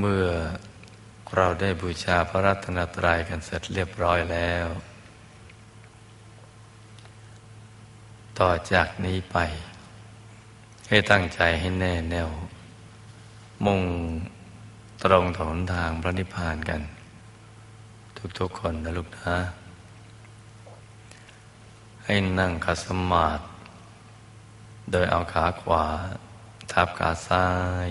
เมื่อเราได้บูชาพระรัตนตรัยกันเสร็จเรียบร้อยแล้ว ต่อจากนี้ไป ให้ตั้งใจให้แน่แน่ว มุ่งตรงถนทางพระนิพพานกัน ทุกๆคนนะลูกนะ ให้นั่งขัดสมาธิโดยเอาขาขวา ทับขาซ้าย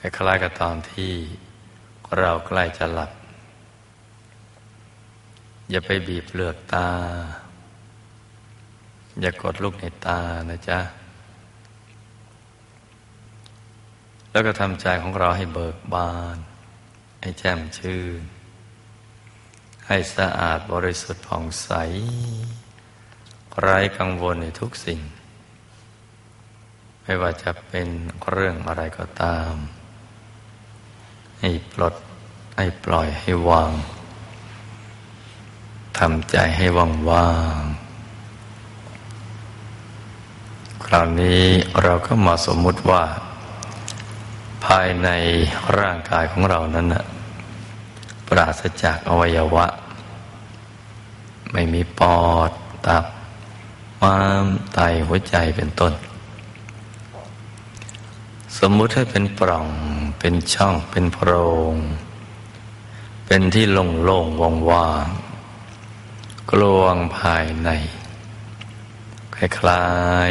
คล้ายกับตอนที่เราใกล้จะหลับ อย่าไปบีบเปลือกตา อย่ากดลูกในตานะจ๊ะ แล้วก็ทำใจของเราให้เบิกบาน ให้แจ่มชื่น ให้สะอาดบริสุทธิ์ผ่องใส ไร้กังวลในทุกสิ่ง ไม่ว่าจะเป็นเรื่องอะไรก็ตาม ให้ปลด ให้ปล่อยให้วางทำใจให้ว่างว่างคราวนี้เราก็มาสมมุติว่า ภายในร่างกายของเรานั้นนะปราศจากอวัยวะ ไม่มีปอด ตับม้ามไตหัวใจเป็นต้น สมมุติให้เป็นปล่อง เป็นช่อง เป็นโพรง เป็นที่โล่งๆว่างๆกลวงภายใน คล้าย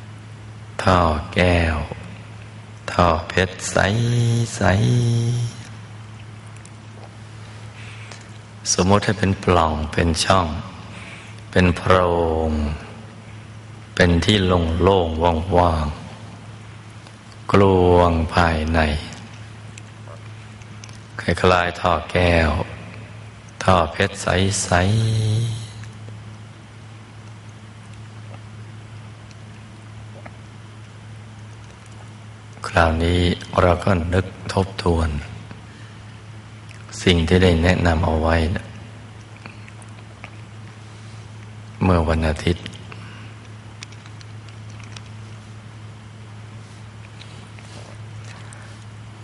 ๆท่อแก้ว ท่อเพชรใสๆสมมติให้เป็นปล่อง เป็นช่อง เป็นโพรง เป็นที่โล่งโล่งว่างว่าง กลวงภายใน คล้ายๆท่อแก้ว ท่อเพชรใส ๆ คราวนี้เราก็นึกทบทวน สิ่งที่ได้แนะนำเอาไว้ เมื่อวันอาทิตย์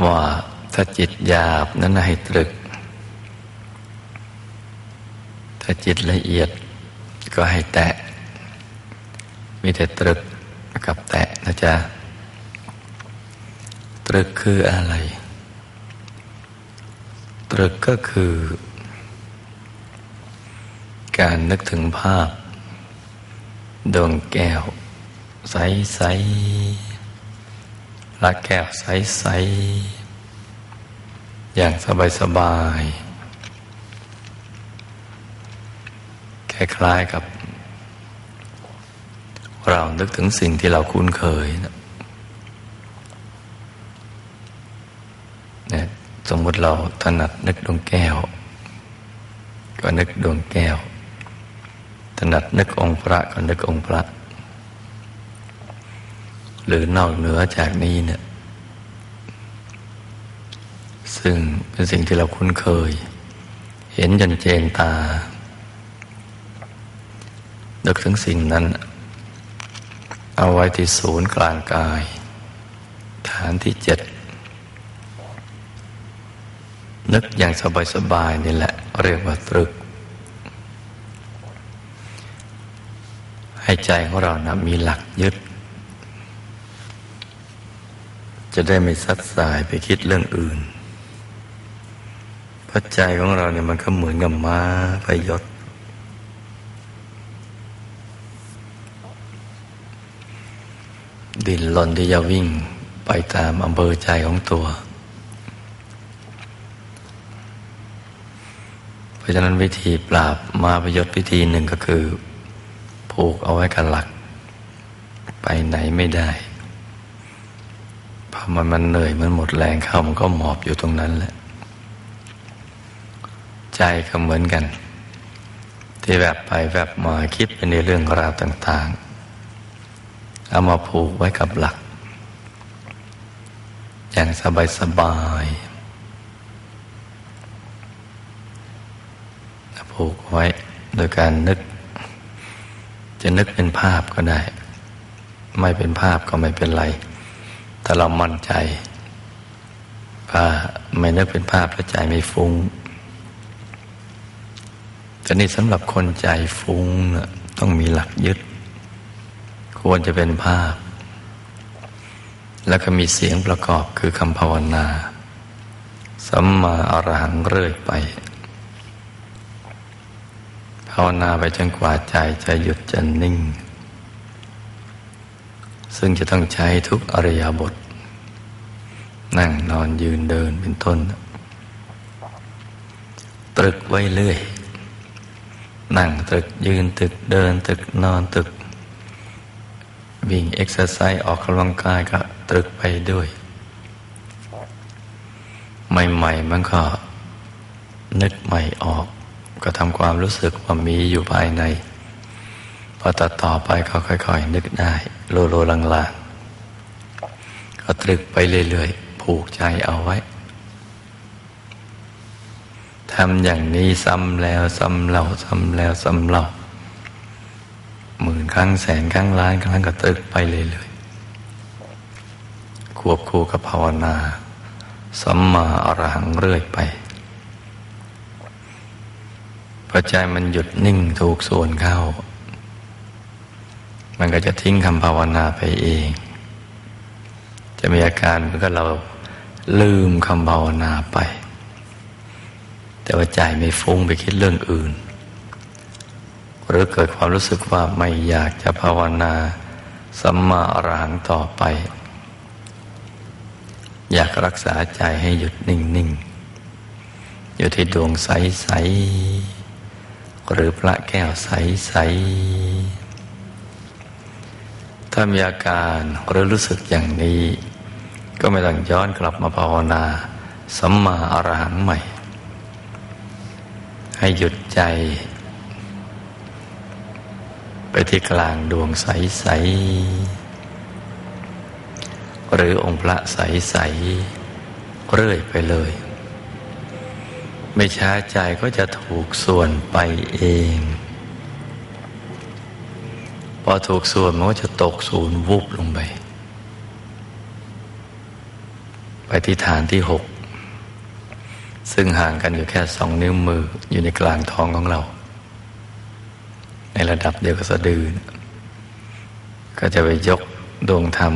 ว่า ถ้าจิตหยาบนั้นให้ตรึก ถ้าจิตละเอียดก็ให้แตะ มีแต่ตรึกกับแตะนะจ๊ะ ตรึกคืออะไร ตรึกก็คือ การนึกถึงภาพ ดวงแก้ว ใสใสละแก้วใสใส อย่างสบายสบายคล้ายๆกับ เรานึกถึงสิ่งที่เราคุ้นเคยนะสมมติเราถนัดนึกดวงแก้ว ก็นึกดวงแก้ว ถนัดนึกองค์พระก็นึกองค์พระ หรือนอกเหนือจากนี้เนี่ย ซึ่งเป็นสิ่งที่เราคุ้นเคย เห็นจนเจนตานึกถึงสิ่งนั้น เอาไว้ที่ศูนย์กลางกาย ฐานที่เจ็ดนึกอย่างสบายๆนี่แหละ เรียกว่าตรึก ให้ใจของเรานะมีหลักยึด จะได้ไม่ซัดสายไปคิดเรื่องอื่น ราะใจของเราเนี่ยมันก็เหมือนกับม้าพยศ ดินหล่นที่จะวิ่งไปตามอำเภอใจของตัว เพราะฉะนั้นวิธีปราบมาพยศวิธีหนึ่งก็คือ ผูกเอาไว้กับหลัก ไปไหนไม่ได้พพอมันมันเหนื่อยมันหมดแรงเข้ามันก็หมอบอยู่ตรงนั้นแหละ ใจก็เหมือนกัน ที่แบบไปแบบมาคิดไปในเรื่องราวต่าง ๆ เอามาผูกไว้กับหลัก อย่างสบายๆผูกไว้โดยการนึก จะนึกเป็นภาพก็ได้ ไม่เป็นภาพก็ไม่เป็นไรถ้าเรามั่นใจว่าไม่นึกเป็นภาพแล้วใจไม่ฟุง้ง แต่นี่สำหรับคนใจฟุ้งนะต้องมีหลักยึด ควรจะเป็นภาพ แล้วก็มีเสียงประกอบคือคำภาวนาสัมมาอรหังเรื่อยไป ภาวนาไปจนกว่าใจจะหยุดจะนิ่ง ซึ่งจะต้องใช้ทุกอริยบท นั่งนอนยืนเดินเป็นต้น ตรึกไว้เรื่อย นั่งตรึกยืนตรึกเดินตรึกนอนตรึก วิ่ง exercise ออกกำลังกายก็ตรึกไปด้วย ใหม่ๆมันก็นึกไม่ออก ก็ทำความรู้สึกว่ามีอยู่ภายใน พอถัดต่อไปก็ค่อย ๆ นึกได้ รัวๆลางๆก็ตรึกไปเรื่อยๆผูกใจเอาไว้ ทำอย่างนี้ซ้ำแล้วซ้ำเล่าซ้ำแล้วซ้ำเล่าหมื่นครั้งแสนครั้งล้านครั้งก็ตึกไปเรื่อยควบคู่กับภาวนาสัมมาอรหังเรื่อยไปพอใจมันหยุดนิ่งถูกส่วนเข้า มันก็จะทิ้งคำภาวนาไปเอง จะมีอาการเหมือนกับเราลืมคำภาวนาไป แต่ว่าใจไม่ฟุ้งไปคิดเรื่องอื่น หรือเกิดความรู้สึกว่าไม่อยากจะภาวนาสัมมาอรหังต่อไป อยากรักษาใจให้หยุดนิ่ง ๆ อยู่ที่ดวงใส ๆ หรือพระแก้วใส ๆ ถ้ามีอาการหรือรู้สึกอย่างนี้ ก็ไม่ต้องย้อนกลับมาภาวนา สัมมาอรหังใหม่ ให้หยุดใจ ไปที่กลางดวงใส ๆ หรือองค์พระใส ๆ เรื่อยไปเลย ไม่ช้าใจก็จะถูกส่วนไปเอง พอถูกส่วนมันก็จะตกศูนย์วุบลงไป ไปที่ฐานที่หก ซึ่งห่างกันอยู่แค่สองนิ้วมืออยู่ในกลางท้องของเรา ในระดับเดียวกับสะดือ ก็จะไปยกดวงธรรม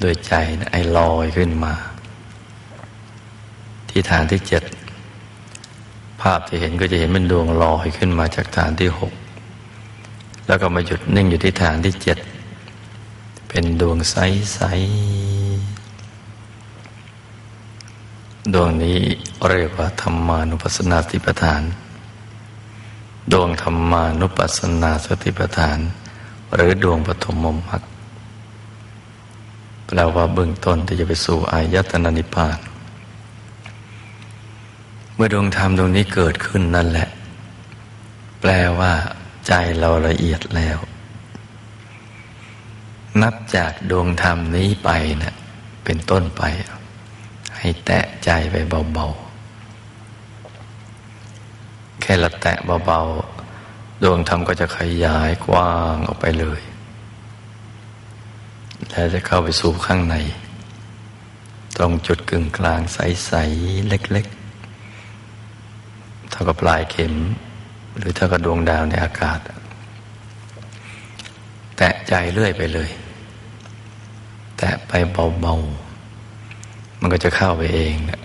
โดยใจไอ้ลอยขึ้นมา ที่ฐานที่เจ็ดภาพที่เห็นก็จะเห็นเป็นดวงลอยขึ้นมาจากฐานที่หกแล้วก็มาหยุดนิ่งอยู่ที่ฐานที่เจ็ดเป็นดวงใสๆ ดวงนี้เรียกว่าธรรมานุปัสสนาสติปัฏฐาน ดวงธรรมานุปัสสนาสติปัฏฐาน หรือดวงปฐมมรรคแปลว่าเบื้องต้นที่จะไปสู่อายตนะนิพพาน เมื่อดวงธรรมดวงนี้เกิดขึ้นนั่นแหละ แปลว่าใจเราละเอียดแล้ว นับจากดวงธรรมนี้ไปนะ่ะเป็นต้นไป ให้แตะใจไปเบาๆ แค่ละแตะเบาๆ ดวงธรรมก็จะขยายกว้างออกไปเลย แล้วจะเข้าไปสู่ข้างใน ตรงจุดกึ่งกลางใสๆ เล็กๆ เท่ากับปลายเข็ม หรือถ้ากระดวงดาวในอากาศ แตะใจเรื่อยไปเลย แตะไปเบาๆ มันก็จะเข้าไปเองนะ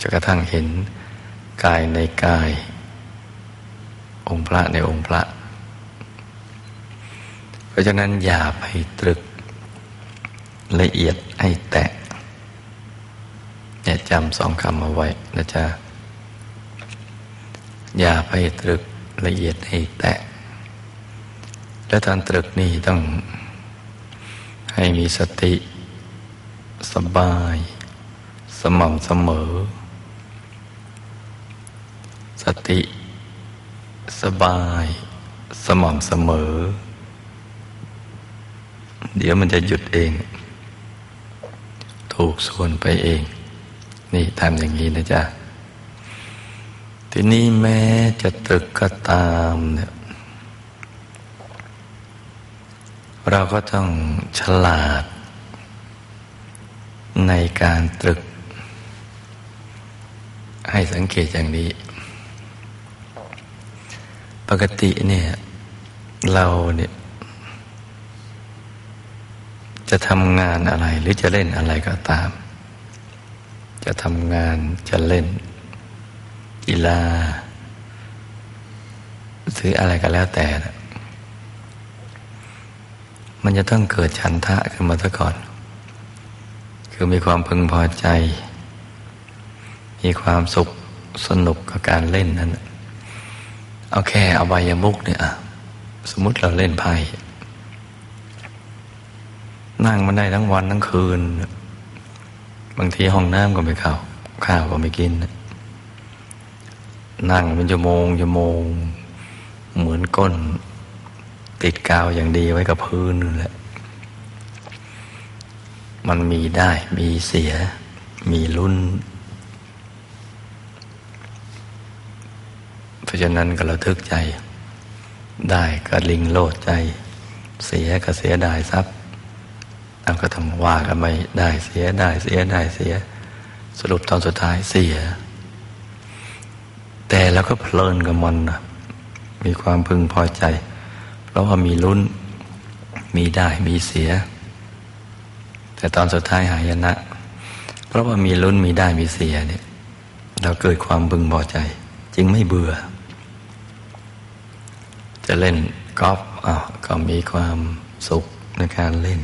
จะกระทั่งเห็นกายในกาย องค์พระในองค์พระ เพราะฉะนั้นอย่าไปตรึกละเอียดให้แตะเนี่ยจำสองคำเอาไว้นะจ๊ะอย่าไปตรึกละเอียดให้แตะ และตอนตรึกนี่ต้องให้มีสติ สบาย สม่ำเสมอ สติ สบาย สม่ำเสมอ เดี๋ยวมันจะหยุดเอง ถูกส่วนไปเอง นี่ทำอย่างนี้นะจ๊ะทีนี้แม้จะตึกก็ตามเนี่ยเราก็ต้องฉลาด ในการตรึก ให้สังเกตอย่างนี้ ปกติเนี่ย เราเนี่ย จะทำงานอะไร หรือจะเล่นอะไรก็ตาม จะทำงานจะเล่น กีฬาหรืออะไรก็แล้วแต่นะมันจะต้องเกิดฉันทะขึ้นมาซะก่อน คือมีความพึงพอใจ มีความสุขสนุกกับการเล่นนั้น เอาแค่อบายมุกเนี่ยสมมติเราเล่นไพ่นั่งมันได้ทั้งวันทั้งคืน บางทีห้องน้ำก็ไม่เข้า ข้าวก็ไม่กิน นั่งเป็นชั่วโมงชั่วโมง เหมือนก้น ติดกาวอย่างดีไว้กับพื้นนั่นแหละ มันมีได้มีเสีย มีลุ้น เพราะฉะนั้นก็ระทึกใจ ได้ก็ลิงโลดใจ เสียก็เสียได้ทรัพย์เอาก็ทำว่ากันไม่ได้เสียได้เสียได้เสีย สรุปตอนสุดท้ายเสีย แต่แล้วก็เพลินกับมันนะมีความพึงพอใจ เพราะว่ามีลุ้นมีได้มีเสีย แต่ตอนสุดท้ายหายนะ เพราะว่ามีลุ้นมีได้มีเสียเนี่ยเราเกิดความบึงพอใจ จึงไม่เบื่อ จะเล่นกอล์ฟอ้าวก็มีความสุขในการเล่น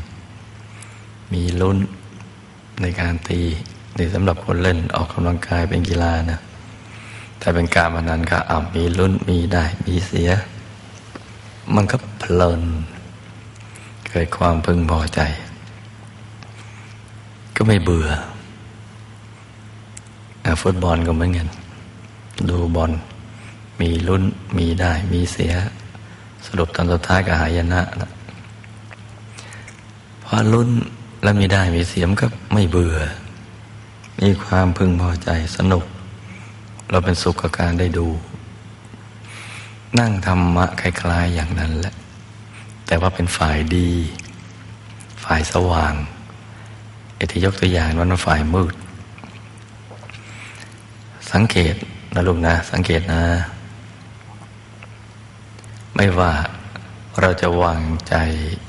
มีลุ้นในการตีนี่สำหรับคนเล่นออกกำลังกายเป็นกีฬานะแต่เป็นการมานั้นก็อ้าวมีลุ้นมีได้มีเสีย มันก็เพลิน เกิดความพึงพอใจ ก็ไม่เบื่อฟุตบอลก็เหมือนกัน ดูบอล มีลุ้น มีได้ มีเสีย สรุปตอนสุดท้ายก็หายนะนะพอลุ้นแล้วมีได้มีเสียมก็ไม่เบื่อ มีความพึงพอใจสนุก เราเป็นสุขกับการได้ดู นั่งธรรมะคล้ายๆอย่างนั้นแหละ แต่ว่าเป็นฝ่ายดี ฝ่ายสว่าง เอที่ยกตัวอย่างว่าฝ่ายมืด สังเกตนะลูกนะ สังเกตนะ ไม่ว่าเราจะวางใจ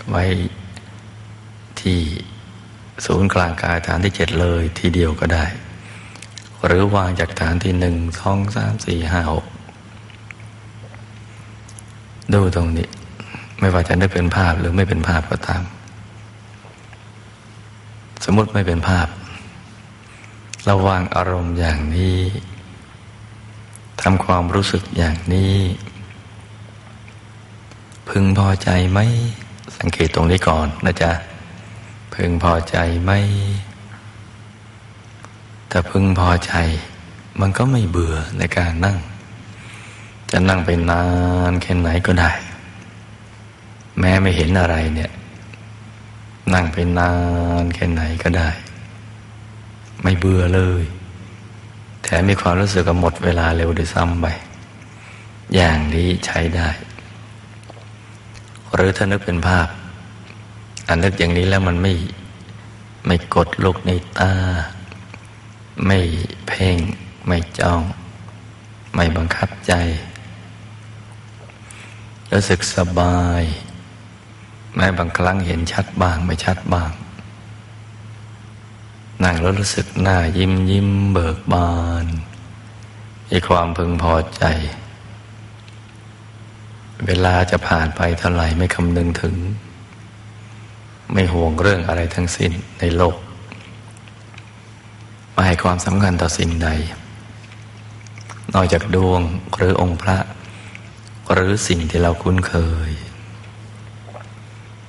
ไว้ที่ศูนย์กลางกายฐานที่เจ็ดเลยทีเดียวก็ได้ หรือวางจากฐานที่หนึ่งสองสามสี่ห้าหกดูตรงนี้ ไม่ว่าจะได้เป็นภาพหรือไม่เป็นภาพก็ตาม มมติไม่เป็นภาพ ระวางอารมณ์อย่างนี้ทำความรู้สึกอย่างนี้ พึงพอใจไหมสังเกตตรงนี้ก่อนนะจ๊ะ พึงพอใจไหมถ้าพึงพอใจ มันก็ไม่เบื่อในการนั่ง จะนั่งไปนานแค่ไหนก็ได้ แม้ไม่เห็นอะไรเนี่ย นั่งไปนานแค่ไหนก็ได้ ไม่เบื่อเลย แถมมีความรู้สึกว่าหมดเวลาเร็วด้วยซ้ำไป อย่างนี้ใช้ได้ หรือถ้านึกเป็นภาพอันนึกอย่างนี้แล้วมันไม่ไม่กดลุกในตา ไม่เพ่ง ไม่จ้อง ไม่บังคับใจ รู้สึกสบาย แม้บางครั้งเห็นชัดบ้างไม่ชัดบ้าง นั่งแล้วรู้สึกหน้ายิ้มยิ้มเบิกบานมีความพึงพอใจ เวลาจะผ่านไปเท่าไหร่ไม่คำนึงถึง ไม่ห่วงเรื่องอะไรทั้งสิ้นในโลกไม่ให้ความสำคัญต่อสิ่งใด นอกจากดวงหรือองค์พระ หรือสิ่งที่เราคุ้นเคย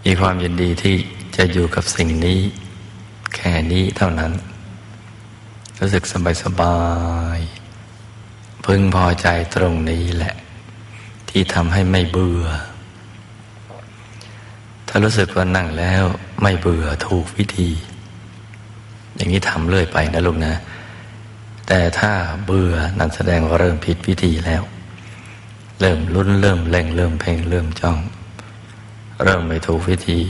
มีความยินดีที่จะอยู่กับสิ่งนี้ แค่นี้เท่านั้น รู้สึกสบายสบายพึงพอใจตรงนี้แหละ ที่ทำให้ไม่เบื่อ ถ้ารู้สึกว่านั่งแล้วไม่เบื่อถูกวิธี อย่างนี้ทำเรื่อยไปนะลูกนะ แต่ถ้าเบื่อนั่นแสดงว่าเริ่มผิดวิธีแล้ว เริ่มลุ้นเริ่มเล่งเริ่มเพ่งเริ่มจ้อง เริ่มไม่ถูกวิธี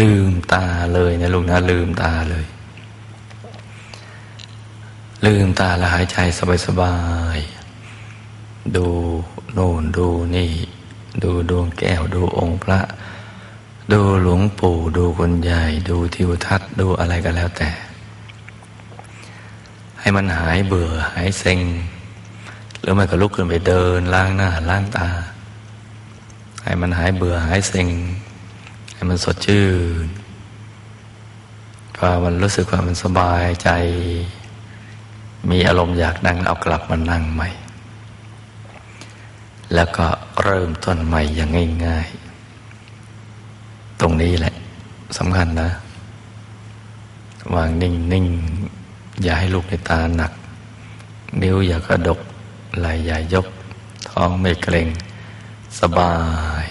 ลืมตาเลยนะลูกนะ ลืมตาเลย ลืมตาแล้วหายใจสบายๆดูโน่นดูนี่ ดูดวงแก้วดูองค์พระ ดูหลวงปู่ดูคนใหญ่ ดูทิวทัศน์ดูอะไรก็แล้วแต่ ให้มันหายเบื่อหายเซ็งหรือไม่ก็ลุกขึ้นไปเดินล้างหน้าล้างตา ให้มันหายเบื่อหายเซ็ง ให้มันสดชื่นพอมันรู้สึกว่ามันสบายใจ มีอารมณ์อยากนั่งเอากลับมานั่งใหม่ แล้วก็เริ่มต้นใหม่อย่างง่าย ๆ ตรงนี้แหละสำคัญนะ วางนิ่งนิ่งอย่าให้ลูกในตาหนัก นิ้วอย่ากระดกไหลอย่ายก ท้องไม่เกร็ง สบาย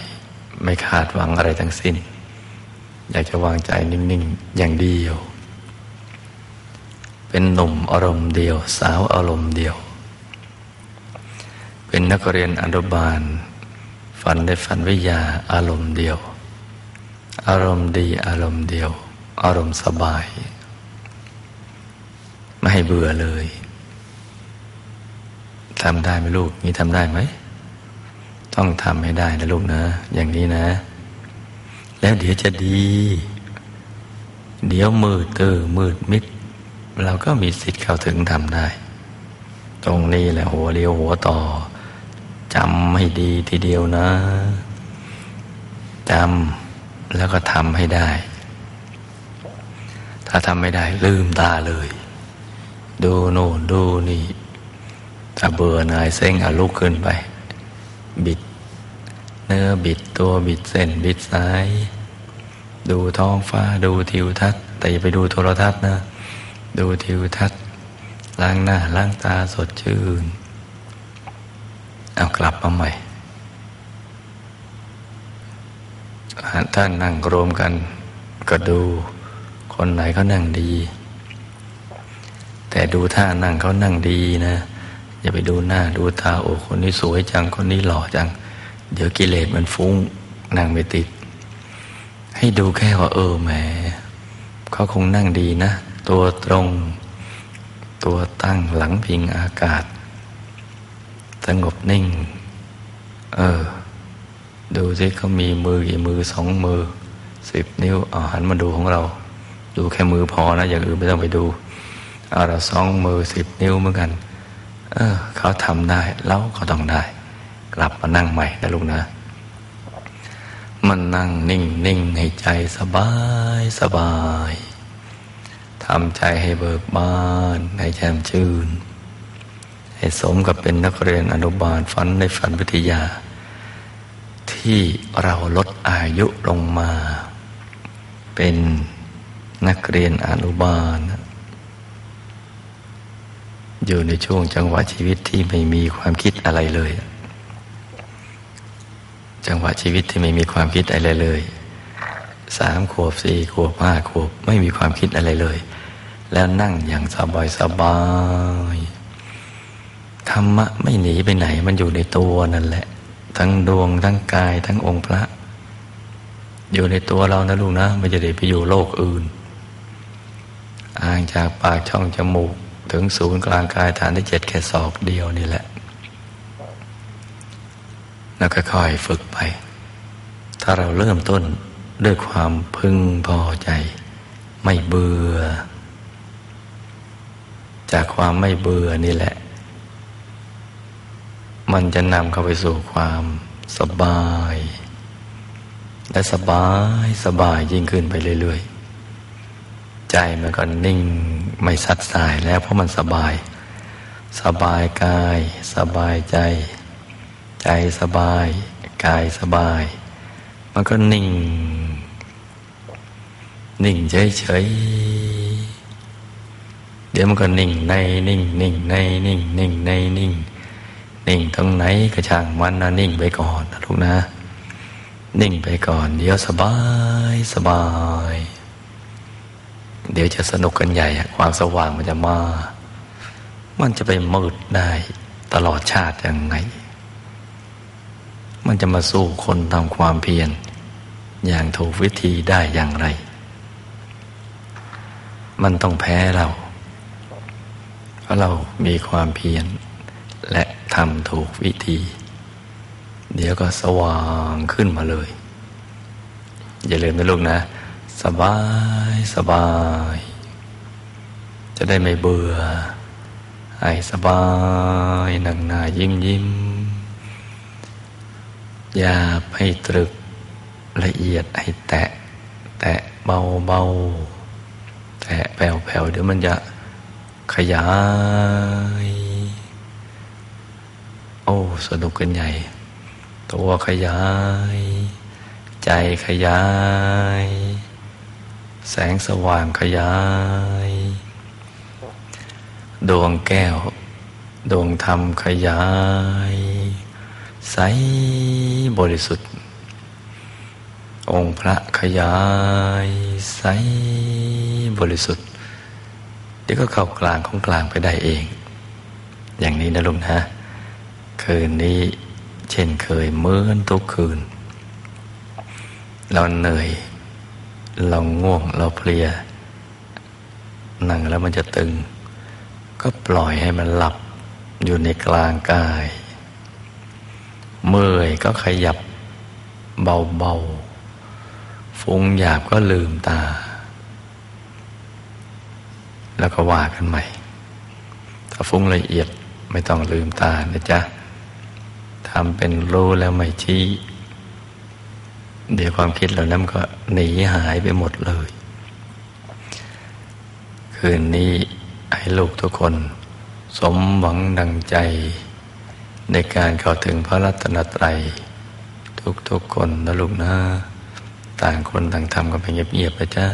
ไม่ขาดหวังอะไรทั้งสิ้น อยากจะวางใจนิ่ง ๆ อย่างเดียว เป็นหนุ่มอารมณ์เดียว สาวอารมณ์เดียว เป็นนักเรียนอนุบาล ฝันได้ฝันวิยาอารมณ์เดียว อารมณ์ดีอารมณ์เดียว อารมณ์สบาย ไม่ให้เบื่อเลยทำได้ไหมลูก นี่ทำได้ไหม ต้องทำให้ได้นะลูกนะ อย่างนี้นะ แล้วเดี๋ยวจะดี เดี๋ยวมืดเตอมืดมิด เราก็มีสิทธิ์เข้าถึงทำได้ ตรงนี้แหละหัวเรียวหัวต่อจำให้ดีทีเดียวนะจำแล้วก็ทำให้ได้ ถ้าทำไม่ได้ ลืมตาเลย ดูโน่นดูนี่ถ้าเบื่อนายเส้งอาลุกขึ้นไป บิด เนื้อบิดตัวบิดเส้นบิดสาย ดูท้องฟ้าดูทิวทัศน์ แต่อย่าไปดูโทรทัศน์นะ ดูทิวทัศน์ล้างหน้าล้างตาสดชื่น เอากลับมาใหม่ท่านนั่งรวมกัน ก็ดู คนไหนเขานั่งดี แต่ดูท่านั่งเขานั่งดีนะ อย่าไปดูหน้าดูตาโอ้คนนี้สวยจังคนนี้หล่อจัง เดี๋ยวกิเลสมันฟุ้งนั่งไม่ติด ให้ดูแค่ว่าเออแหมเขาคงนั่งดีนะ ตัวตรง ตัวตั้งหลังพิงอากาศ สงบนิ่ง เออ ดูสิเขามีมือกี่มือสองมือสิบนิ้วอาหันมาดูของเรา ดูแค่มือพอนะ อย่างอื่นไม่ต้องไปดูเอาเราสองมือสิบนิ้วเหมือนกัน เออ เขาทำได้เราก็ต้องได้ กลับมานั่งใหม่นะลูกนะ มันนั่งนิ่งนิ่งให้ใจสบายสบายทำใจให้เบิกบาน ให้แจ่มชื่น ให้สมกับเป็นนักเรียนอนุบาลฝันในฝันวิทยา ที่เราลดอายุลงมา เป็นนักเรียนอนุบาล อยู่ในช่วงจังหวะชีวิตที่ไม่มีความคิดอะไรเลย จังหวะชีวิตที่ไม่มีความคิดอะไรเลยสามขวบสี่ขวบห้าขวบไม่มีความคิดอะไรเลย แล้วนั่งอย่างสบายสบายธรรมะไม่หนีไปไหนมันอยู่ในตัวนั่นแหละ ทั้งดวงทั้งกายทั้งองค์พระ อยู่ในตัวเรานะลูกนะไม่จะได้ไปอยู่โลกอื่น อ่างจากปากช่องจมูก ถึงศูนย์กลางกายฐานที่เจ็ดแค่ศอกเดียวนี่แหละ แล้วก็ค่อยฝึกไป ถ้าเราเริ่มต้นด้วยความพึงพอใจ ไม่เบื่อ จากความไม่เบื่อนี่แหละ มันจะนำเข้าไปสู่ความสบาย และสบายสบายยิ่งขึ้นไปเรื่อยๆ ใจมันก็นิ่งไม่สัดสายแล้วเพราะมันสบาย สบายกาย สบายใจ ใจสบาย กายสบาย มันก็นิ่ง นิ่งเฉยดี๋ยวมันก็นิ่งในนิ่งนิ่งในนิ่งนิ่งในนิ่งนิ่งตรงไหนก็ช่างมันนะนิ่งไปก่อนนะลูกนะ นิ่งไปก่อน เดี๋ยวสบายสบาย เดี๋ยวจะสนุกกันใหญ่ความสว่างมันจะมา มันจะไปมืดได้ตลอดชาติยังไง มันจะมาสู้คนทำความเพียรอย่างถูกวิธีได้อย่างไร มันต้องแพ้เรา เพราะเรามีความเพียรและทำถูกวิธี เดี๋ยวก็สว่างขึ้นมาเลย อย่าลืมนะลูกนะ สบายสบาย จะได้ไม่เบื่อ ให้สบายหนังหน้ายิ้มยิ้ม อย่าให้ตรึก ละเอียดให้แตะ แตะเบาเบาแตะแผ่วแผ่วเดี๋ยวมันจะขยาย โอ้ สนุกกันใหญ่ ตัวขยาย ใจขยาย แสงสว่างขยาย ดวงแก้ว ดวงธรรมขยาย ใสบริสุทธิ์ องค์พระขยายใสบริสุทธิ์เดี๋ยวก็เข้ากลางของกลางไปได้เอง อย่างนี้นะลุงนะคืนนี้เช่นเคยเหมือนทุกคืน เราเหนื่อย เราง่วงเราเพลียนั่งแล้วมันจะตึง ก็ปล่อยให้มันหลับอยู่ในกลางกาย เมื่อยก็ขยับเบาๆฟุ้งหยาบก็ลืมตา แล้วก็ว่ากันใหม่ ถ้าฟุ้งละเอียดไม่ต้องลืมตานะจ๊ะทำเป็นรู้แล้วไม่ชี้ เดี๋ยวความคิดเหล่านั้นก็หนีหายไปหมดเลย คืนนี้ให้ลูกทุกคน สมหวังดังใจ ในการเข้าถึงพระรัตนตรัย ทุกๆคนนะลูกนะ ต่างคนต่างทำกันไปเงียบๆไปจ้ะ